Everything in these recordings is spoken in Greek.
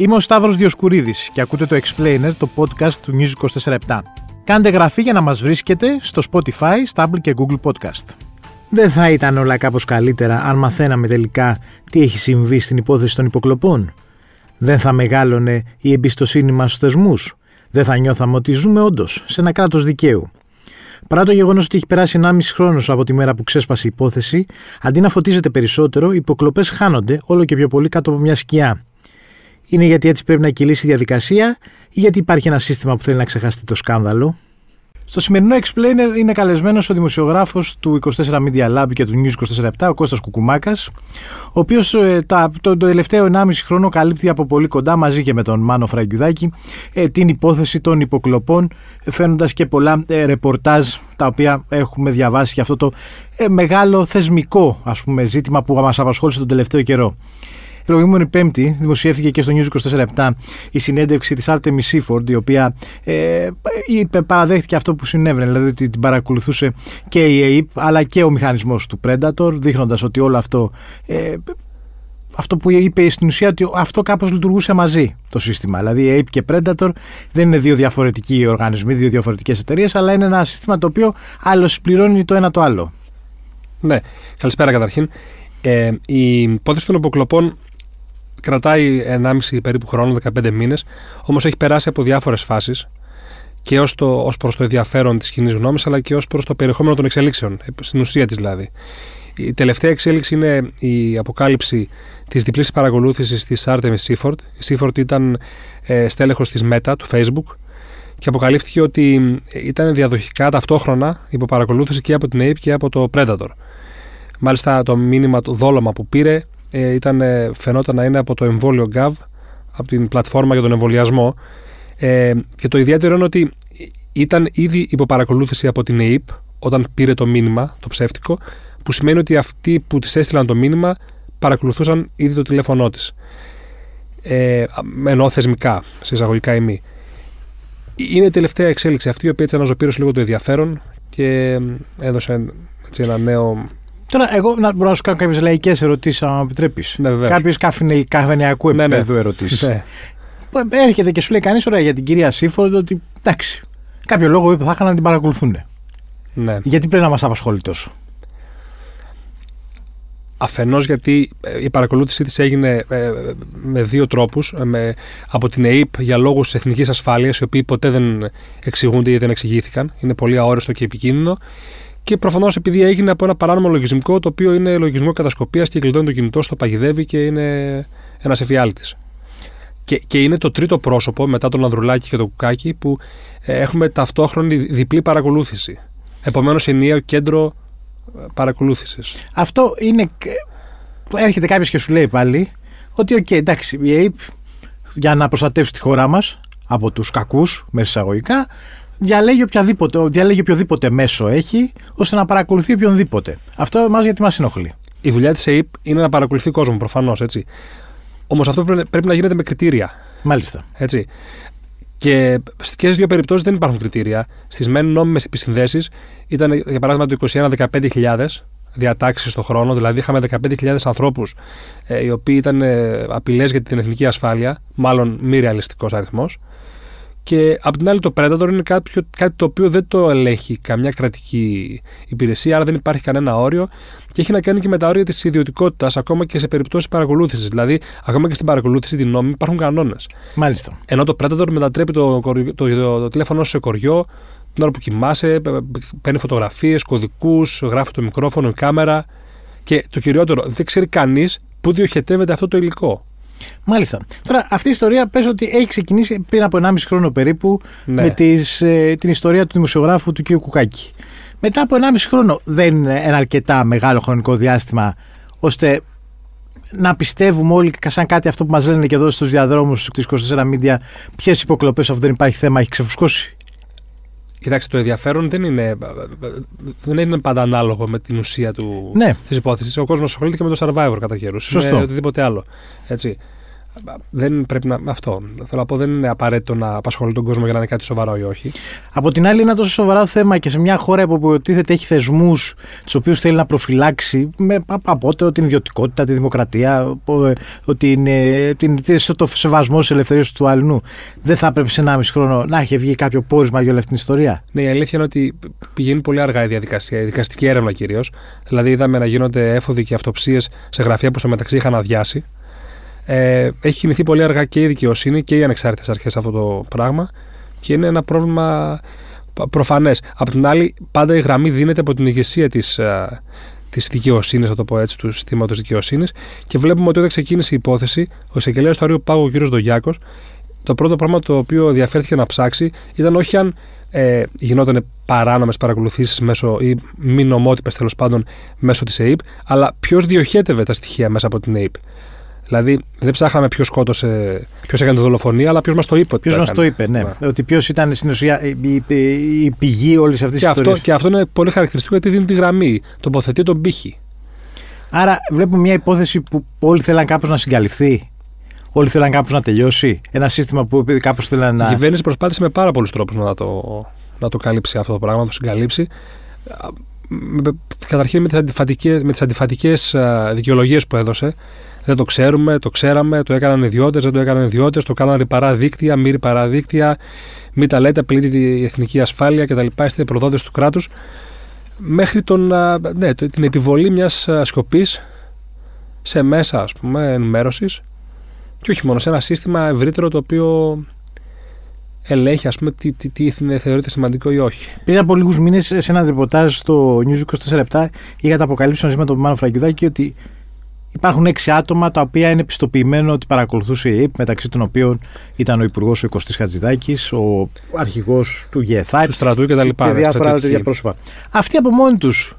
Είμαι ο Σταύρος Διοσκουρίδης και ακούτε το Explainer, το podcast του News 24 Κάντε γραφή για να μας βρίσκετε στο Spotify, Stable και Google Podcast. Δεν θα ήταν όλα κάπως καλύτερα αν μαθαίναμε τελικά τι έχει συμβεί στην υπόθεση των υποκλοπών; Δεν θα μεγάλωνε η εμπιστοσύνη μας στους θεσμούς; Δεν θα νιώθαμε ότι ζούμε όντως σε ένα κράτος δικαίου; Παρά το γεγονός ότι έχει περάσει 1,5 χρόνος από τη μέρα που ξέσπασε η υπόθεση, αντί να φωτίζεται περισσότερο, οι υποκλοπές χάνονται όλο και πιο πολύ κάτω από μια σκιά. Είναι γιατί έτσι πρέπει να κυλήσει η διαδικασία ή γιατί υπάρχει ένα σύστημα που θέλει να ξεχαστεί το σκάνδαλο; Στο σημερινό Explainer είναι καλεσμένος ο δημοσιογράφος του 24 Media Lab και του News 24 ο Κώστας Κουκουμάκας, ο οποίος ε, τα, το, το τελευταίο 1,5 χρόνο καλύπτει από πολύ κοντά μαζί και με τον Μάνο Φραγκιουδάκη ε, την υπόθεση των υποκλοπών, φαίνοντας και πολλά ε, ρεπορτάζ τα οποία έχουμε διαβάσει για αυτό το ε, μεγάλο θεσμικό ας πούμε, ζήτημα που μας απασχόλησε τον τελευταίο καιρό προηγούμενη Πέμπτη δημοσιεύθηκε και στο News 24 η συνέντευξη της Artemis Seaford, η οποία ε, είπε, παραδέχτηκε αυτό που συνέβαινε, δηλαδή ότι την παρακολουθούσε και η ΑΕΠ αλλά και ο μηχανισμός του Predator, δείχνοντας ότι όλο αυτό. Ε, αυτό που είπε στην ουσία ότι αυτό κάπως λειτουργούσε μαζί το σύστημα. Δηλαδή η Ape και Predator δεν είναι δύο διαφορετικοί οργανισμοί, δύο διαφορετικές εταιρείες, αλλά είναι ένα σύστημα το οποίο άλλο συμπληρώνει το ένα το άλλο. Ναι. Καλησπέρα καταρχήν. Ε, η υπόθεση των αποκλοπών κρατάει 1,5 περίπου χρόνο, 15 μήνες, όμως έχει περάσει από διάφορες φάσεις και ως ως προς το ενδιαφέρον της κοινής γνώμης, αλλά και ως προς το περιεχόμενο των εξελίξεων, στην ουσία της δηλαδή. Η τελευταία εξέλιξη είναι η αποκάλυψη της διπλής παρακολούθησης της Artemis Seaford. Η Seaford ήταν ε, στέλεχος της Meta, του Facebook, και αποκαλύφθηκε ότι ήταν διαδοχικά ταυτόχρονα υποπαρακολούθηση και από την Ape και από το Predator. Μάλιστα το μήνυμα, το δόλωμα που πήρε ε, ήταν, φαινόταν να είναι από το εμβόλιο Gov, από την πλατφόρμα για τον εμβολιασμό. Ε, και το ιδιαίτερο είναι ότι ήταν ήδη υποπαρακολούθηση από την ΕΕΠ όταν πήρε το μήνυμα, το ψεύτικο, που σημαίνει ότι αυτοί που της έστειλαν το μήνυμα παρακολουθούσαν ήδη το τηλέφωνό της. Ε, ενώ θεσμικά, σε εισαγωγικά ή μη. Είναι η τελευταία εξέλιξη αυτή, η οποία έτσι αναζωπήρωσε λίγο το ενδιαφέρον και έδωσε έτσι, ένα νέο Τώρα, εγώ να μπορώ να σου κάνω κάποιες λαϊκές ερωτήσεις, αν επιτρέπεις. Ναι, Κάποιες καφενειακού ναι, επίπεδου ναι. ερωτήσεις. Ναι. Έρχεται και σου λέει κανείς, ωραία, για την κυρία Σίφορντ ότι εντάξει, κάποιο λόγο θα είχαν να την παρακολουθούν. Ναι. Γιατί πρέπει να μας απασχολεί τόσο; Αφενός γιατί ε, η παρακολούθησή της έγινε ε, με δύο τρόπους. Ε, από την ΕΕΠ για λόγους εθνικής ασφάλειας, οι οποίοι ποτέ δεν εξηγούνται ή δεν εξηγήθηκαν. Είναι πολύ αόριστο και επικίνδυνο και προφανώς επειδή έγινε από ένα παράνομο λογισμικό, το οποίο είναι λογισμικό κατασκοπίας και κλειδώνει το κινητό στο παγιδεύει και είναι ένας εφιάλτης. Και, και είναι το τρίτο πρόσωπο μετά τον Ανδρουλάκη και το Κουκάκι που ε, έχουμε ταυτόχρονη διπλή παρακολούθηση. Επομένως, ενιαίο κέντρο ε, παρακολούθησης. Αυτό είναι. Έρχεται κάποιος και σου λέει πάλι ότι, οκ, εντάξει, η ΕΥΠ για να προστατεύσει τη χώρα μας από τους κακούς, μέσα εισαγωγικά, διαλέγει, οποιαδήποτε, διαλέγει οποιοδήποτε μέσο έχει ώστε να παρακολουθεί οποιονδήποτε. Αυτό εμάς γιατί μας ενοχλεί. Η δουλειά της ΑΕΠ είναι να παρακολουθεί κόσμο, προφανώς έτσι. Όμως αυτό πρέπει να γίνεται με κριτήρια. Μάλιστα. Έτσι. Και και στις δύο περιπτώσεις δεν υπάρχουν κριτήρια. Στις μεν νόμιμες επισυνδέσεις ήταν για παράδειγμα το 21 15.000 διατάξεις στο χρόνο, δηλαδή είχαμε 15.000 ανθρώπους ε, οι οποίοι ήταν ε, απειλές για την εθνική ασφάλεια, μάλλον μη ρεαλιστικός αριθμός. Και απ' την άλλη, το Predator είναι κάτι, κάτι το οποίο δεν το ελέγχει καμιά κρατική υπηρεσία, άρα δεν υπάρχει κανένα όριο και έχει να κάνει και με τα όρια της ιδιωτικότητας, ακόμα και σε περιπτώσεις παρακολούθησης. Δηλαδή, ακόμα και στην παρακολούθηση την νόμη υπάρχουν κανόνες. Μάλιστα. Ενώ το Predator μετατρέπει το, το, το, το, τηλέφωνο σε κοριό την ώρα που κοιμάσαι, παίρνει φωτογραφίες, κωδικούς, γράφει το μικρόφωνο, η κάμερα. Και το κυριότερο, δεν ξέρει κανείς πού διοχετεύεται αυτό το υλικό. Μάλιστα. Τώρα, αυτή η ιστορία πες ότι έχει ξεκινήσει πριν από 1,5 χρόνο περίπου ναι. με τις, ε, την ιστορία του δημοσιογράφου του κ. Κουκάκη. Μετά από 1,5 χρόνο δεν είναι ένα αρκετά μεγάλο χρονικό διάστημα ώστε να πιστεύουμε όλοι σαν κάτι αυτό που μας λένε και εδώ στους διαδρόμους της 24 Media ποιες υποκλοπές αφού δεν υπάρχει θέμα έχει ξεφουσκώσει. Κοιτάξτε, το ενδιαφέρον δεν είναι, δεν είναι πάντα ανάλογο με την ουσία του, ναι. της υπόθεσης. Ο κόσμος ασχολείται και με το Survivor κατά καιρούς. Σωστό. Με οτιδήποτε άλλο. Έτσι. Δεν πρέπει να. Αυτό. Θέλω να πω, δεν είναι απαραίτητο να απασχολεί τον κόσμο για να είναι κάτι σοβαρό ή όχι. Από την άλλη, είναι ένα τόσο σοβαρό θέμα και σε μια χώρα που υποτίθεται έχει θεσμούς τους οποίους θέλει να προφυλάξει με, από την ιδιωτικότητα, τη δημοκρατία, ότι είναι, την, το σεβασμός της ελευθερίας του αλλού. Δεν θα έπρεπε σε 1,5 χρόνο να έχει βγει κάποιο πόρισμα για όλη αυτή την ιστορία. Ναι, η αλήθεια είναι ότι πηγαίνει πολύ αργά η διαδικασία, η δικαστική έρευνα κυρίως. Δηλαδή, είδαμε να γίνονται έφοδοι και αυτοψίες σε γραφεία που στο μεταξύ είχαν αδειάσει. Ε, έχει κινηθεί πολύ αργά και η δικαιοσύνη και οι ανεξάρτητες αρχές αυτό το πράγμα και είναι ένα πρόβλημα προφανές. Απ' την άλλη, πάντα η γραμμή δίνεται από την ηγεσία της της ε, δικαιοσύνης, θα το πω έτσι, του συστήματος δικαιοσύνης. Και βλέπουμε ότι όταν ξεκίνησε η υπόθεση, ο εισαγγελέας του Αρίου Πάγου, ο κ. Ντογιάκο, το πρώτο πράγμα το οποίο διαφέρθηκε να ψάξει ήταν όχι αν ε, γινόταν παράνομες παρακολουθήσεις μέσω ή μη νομότυπες τέλος πάντων μέσω της ΑΕΠ, αλλά ποιος διοχέτευε τα στοιχεία μέσα από την ΑΕΠ. Δηλαδή δεν ψάχναμε ποιος σκότωσε, ποιος έκανε τη δολοφονία, αλλά ποιος μας το είπε. Ποιος μας το είπε, ναι. ναι. Ότι ποιος ήταν στην ουσία η, η, η πηγή όλης αυτής της ιστορίας. Και αυτό είναι πολύ χαρακτηριστικό γιατί δίνει τη γραμμή. Τοποθετεί τον πύχη. Άρα βλέπουμε μια υπόθεση που όλοι θέλαν κάπως να συγκαλυφθεί. Όλοι θέλαν κάπως να τελειώσει. Ένα σύστημα που κάπως θέλαν να. Η κυβέρνηση προσπάθησε με πάρα πολλούς τρόπους να το, να το καλύψει αυτό το πράγμα, να το συγκαλύψει. Καταρχήν με τις αντιφατικέ τις αντιφατικές δικαιολογίες που έδωσε δεν το ξέρουμε, το ξέραμε, το έκαναν ιδιώτες, δεν το έκαναν ιδιώτες, το κάναν ρηπαρά δίκτυα, μη ρηπαρά δίκτυα, μη τα λέτε, απειλείται η εθνική ασφάλεια κτλ. Είστε προδότες του κράτους. Μέχρι τον, ναι, την επιβολή μιας σκοπή σε μέσα ας πούμε, ενημέρωσης και όχι μόνο σε ένα σύστημα ευρύτερο το οποίο ελέγχει ας πούμε, τι, τι, τι θεωρείται σημαντικό ή όχι. Πριν από λίγους μήνες, σε ένα ρεπορτάζ στο News 24 είχατε αποκαλύψει μαζί με τον Μάνο Φραγκιουδάκη ότι Υπάρχουν έξι άτομα τα οποία είναι πιστοποιημένο ότι παρακολουθούσε η ΕΕΠ, μεταξύ των οποίων ήταν ο Υπουργός ο Κωστής Χατζηδάκης, ο αρχηγός του ΓΕΘΑ, του στρατού κτλ. Και, και διάφορα τέτοια πρόσωπα. Αυτοί από μόνοι τους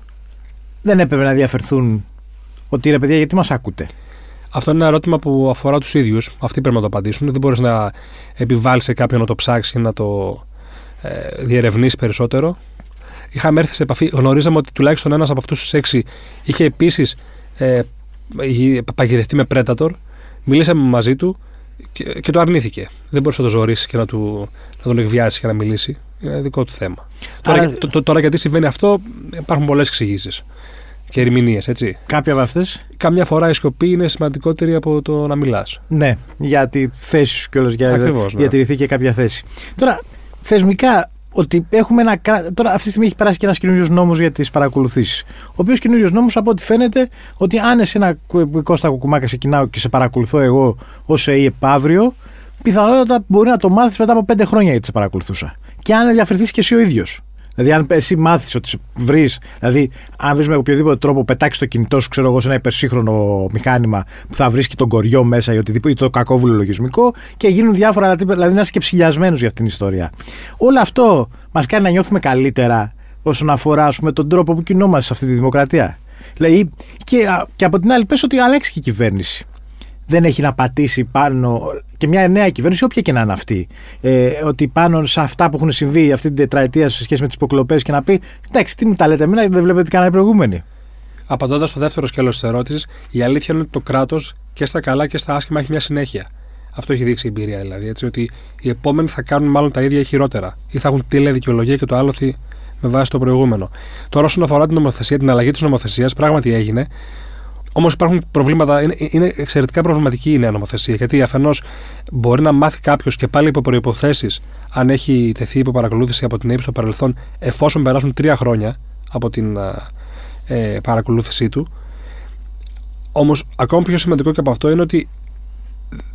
δεν έπρεπε να διαφερθούν ότι ρε παιδιά, γιατί μας ακούτε; Αυτό είναι ένα ερώτημα που αφορά τους ίδιους. Αυτοί πρέπει να το απαντήσουν. Δεν μπορείς να επιβάλλεις σε κάποιον να το ψάξει ή να το ε, διερευνήσει περισσότερο. Είχαμε έρθει σε επαφή, γνωρίζαμε ότι τουλάχιστον ένας από αυτούς τους έξι είχε επίσης ε, έχει παγιδευτεί με Predator. Μιλήσαμε μαζί του και, και το αρνήθηκε. Δεν μπορούσε να το ζωρίσει και να, του, να τον εκβιάσει και να μιλήσει. Είναι δικό του θέμα. Τώρα, το, τώρα γιατί συμβαίνει αυτό, υπάρχουν πολλές εξηγήσεις και ερμηνείες, έτσι. Κάποια από αυτές; Καμιά φορά η σκοπή είναι σημαντικότερη από το να μιλάς. Ναι, για τη θέση σου κιόλας, για να ναι. διατηρηθεί και κάποια θέση. Τώρα, θεσμικά ότι έχουμε ένα. Τώρα, αυτή τη στιγμή έχει περάσει και ένας καινούριο νόμος για τις παρακολουθήσεις. Ο οποίος καινούριο νόμος, από ό,τι φαίνεται, ότι αν εσένα Κώστα Κουκουμάκα ξεκινάω και σε παρακολουθώ εγώ ως ΕΕΠ αύριο, πιθανότατα μπορεί να το μάθεις μετά από πέντε χρόνια γιατί σε παρακολουθούσα. Και αν ενδιαφερθεί και εσύ ο ίδιος. Δηλαδή, αν εσύ μάθεις ότι βρεις, δηλαδή, αν βρεις με οποιοδήποτε τρόπο πετάξεις το κινητό σου, ξέρω εγώ, σε ένα υπερσύγχρονο μηχάνημα που θα βρίσκει τον κοριό μέσα ή οτιδήποτε, ή το κακόβουλο λογισμικό και γίνουν διάφορα, δηλαδή να είσαι και ψηλιασμένος για αυτήν την ιστορία. Όλο αυτό μας κάνει να νιώθουμε καλύτερα όσον αφορά πούμε, τον τρόπο που κινούμαστε σε αυτή τη δημοκρατία. Δηλαδή, και, και από την άλλη, πες ότι αλλάξει και η κυβέρνηση δεν έχει να πατήσει πάνω και μια νέα κυβέρνηση, όποια και να είναι αυτή, ε, ότι πάνω σε αυτά που έχουν συμβεί αυτή την τετραετία σε σχέση με τις υποκλοπές και να πει Εντάξει, τι μου τα λέτε εμένα, δεν βλέπετε τι κάνανε οι προηγούμενοι. Απαντώντας στο δεύτερο σκέλος της ερώτησης, η αλήθεια είναι ότι το κράτος και στα καλά και στα άσχημα έχει μια συνέχεια. Αυτό έχει δείξει η εμπειρία δηλαδή. Έτσι, ότι οι επόμενοι θα κάνουν μάλλον τα ίδια ή χειρότερα. Ή θα έχουν τη δικαιολογία και το άλλο με βάση το προηγούμενο. Τώρα, όσον αφορά την νομοθεσία, την αλλαγή της νομοθεσίας, πράγματι έγινε. Όμως υπάρχουν προβλήματα, είναι, είναι εξαιρετικά προβληματική η νέα νομοθεσία. Γιατί αφενός μπορεί να μάθει κάποιος και πάλι υπό προποθέσει αν έχει τεθεί υπό παρακολούθηση από την ΑΕΠ στο παρελθόν, εφόσον περάσουν τρία χρόνια από την ε, παρακολούθησή του. Όμως, ακόμα πιο σημαντικό και από αυτό είναι ότι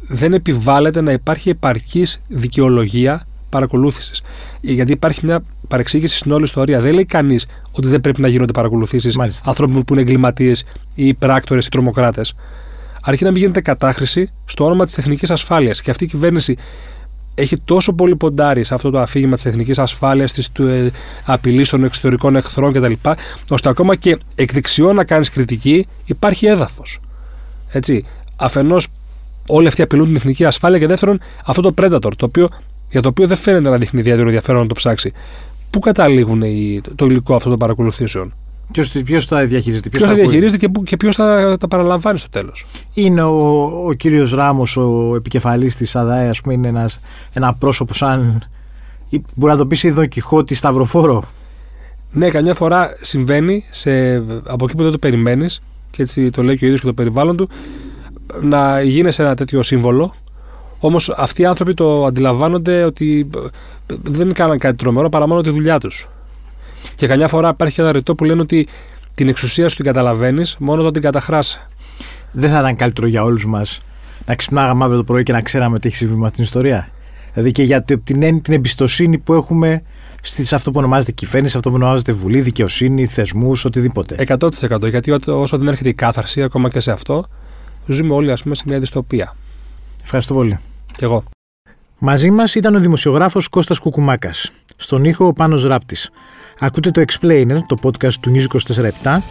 δεν επιβάλλεται να υπάρχει επαρκής δικαιολογία παρακολούθησης. Γιατί υπάρχει μια παρεξήγηση στην όλη ιστορία. Δεν λέει κανείς ότι δεν πρέπει να γίνονται παρακολουθήσεις ανθρώπων που είναι εγκληματίες ή πράκτορες ή τρομοκράτες. Αρχίζει να μην γίνεται κατάχρηση στο όνομα της εθνικής ασφάλειας. Και αυτή η κυβέρνηση έχει τόσο πολύ ποντάρει σε αυτό το αφήγημα της εθνικής ασφάλειας, της ε, απειλής των εξωτερικών εχθρών κτλ., ώστε ακόμα και εκ δεξιών να κάνεις κριτική υπάρχει έδαφος. Έτσι. Αφενός, όλοι αυτοί απειλούν την εθνική ασφάλεια και δεύτερον, αυτό το Predator, το οποίο, για το οποίο δεν φαίνεται να δείχνει ιδιαίτερο ενδιαφέρον να το ψάξει. Πού καταλήγουν το υλικό αυτών των παρακολουθήσεων, Ποιο τα διαχειρίζεται, Ποιος τα διαχειρίζεται και, και ποιος θα τα παραλαμβάνει στο τέλος; Είναι ο, ο κύριος Ράμος, ο επικεφαλής της ΑΔΑΕ, ας πούμε, είναι ένας, ένα πρόσωπο σαν. Μπορεί να το πεις Δον Κιχώτη Σταυροφόρο. Ναι, καμιά φορά συμβαίνει σε, από εκεί που δεν το περιμένεις, και έτσι το λέει και ο ίδιος και το περιβάλλον του, να γίνει σε ένα τέτοιο σύμβολο. Όμως αυτοί οι άνθρωποι το αντιλαμβάνονται ότι δεν κάναν κάτι τρομερό παρά μόνο τη δουλειά τους. Και καμιά φορά υπάρχει ένα ρητό που λένε ότι την εξουσία σου την καταλαβαίνεις μόνο όταν την καταχράσα. Δεν θα ήταν καλύτερο για όλους μας να ξυπνάγαμε αύριο το πρωί και να ξέραμε τι έχει συμβεί με την ιστορία. Δηλαδή και για την, την εμπιστοσύνη που έχουμε σε αυτό που ονομάζεται κυβέρνηση, αυτό που ονομάζεται Βουλή, δικαιοσύνη, θεσμούς, οτιδήποτε. 100%. Γιατί όσο δεν έρχεται η κάθαρση, ακόμα και σε αυτό, ζούμε όλοι ας πούμε, σε μια δυστοπία. Ευχαριστώ πολύ. Και εγώ. Μαζί μας ήταν ο δημοσιογράφος Κώστας Κουκουμάκας. Στον ήχο ο Πάνος Ράπτης. Ακούτε το Explainer, το podcast του News 24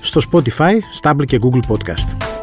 στο Spotify, Stable και Google Podcast.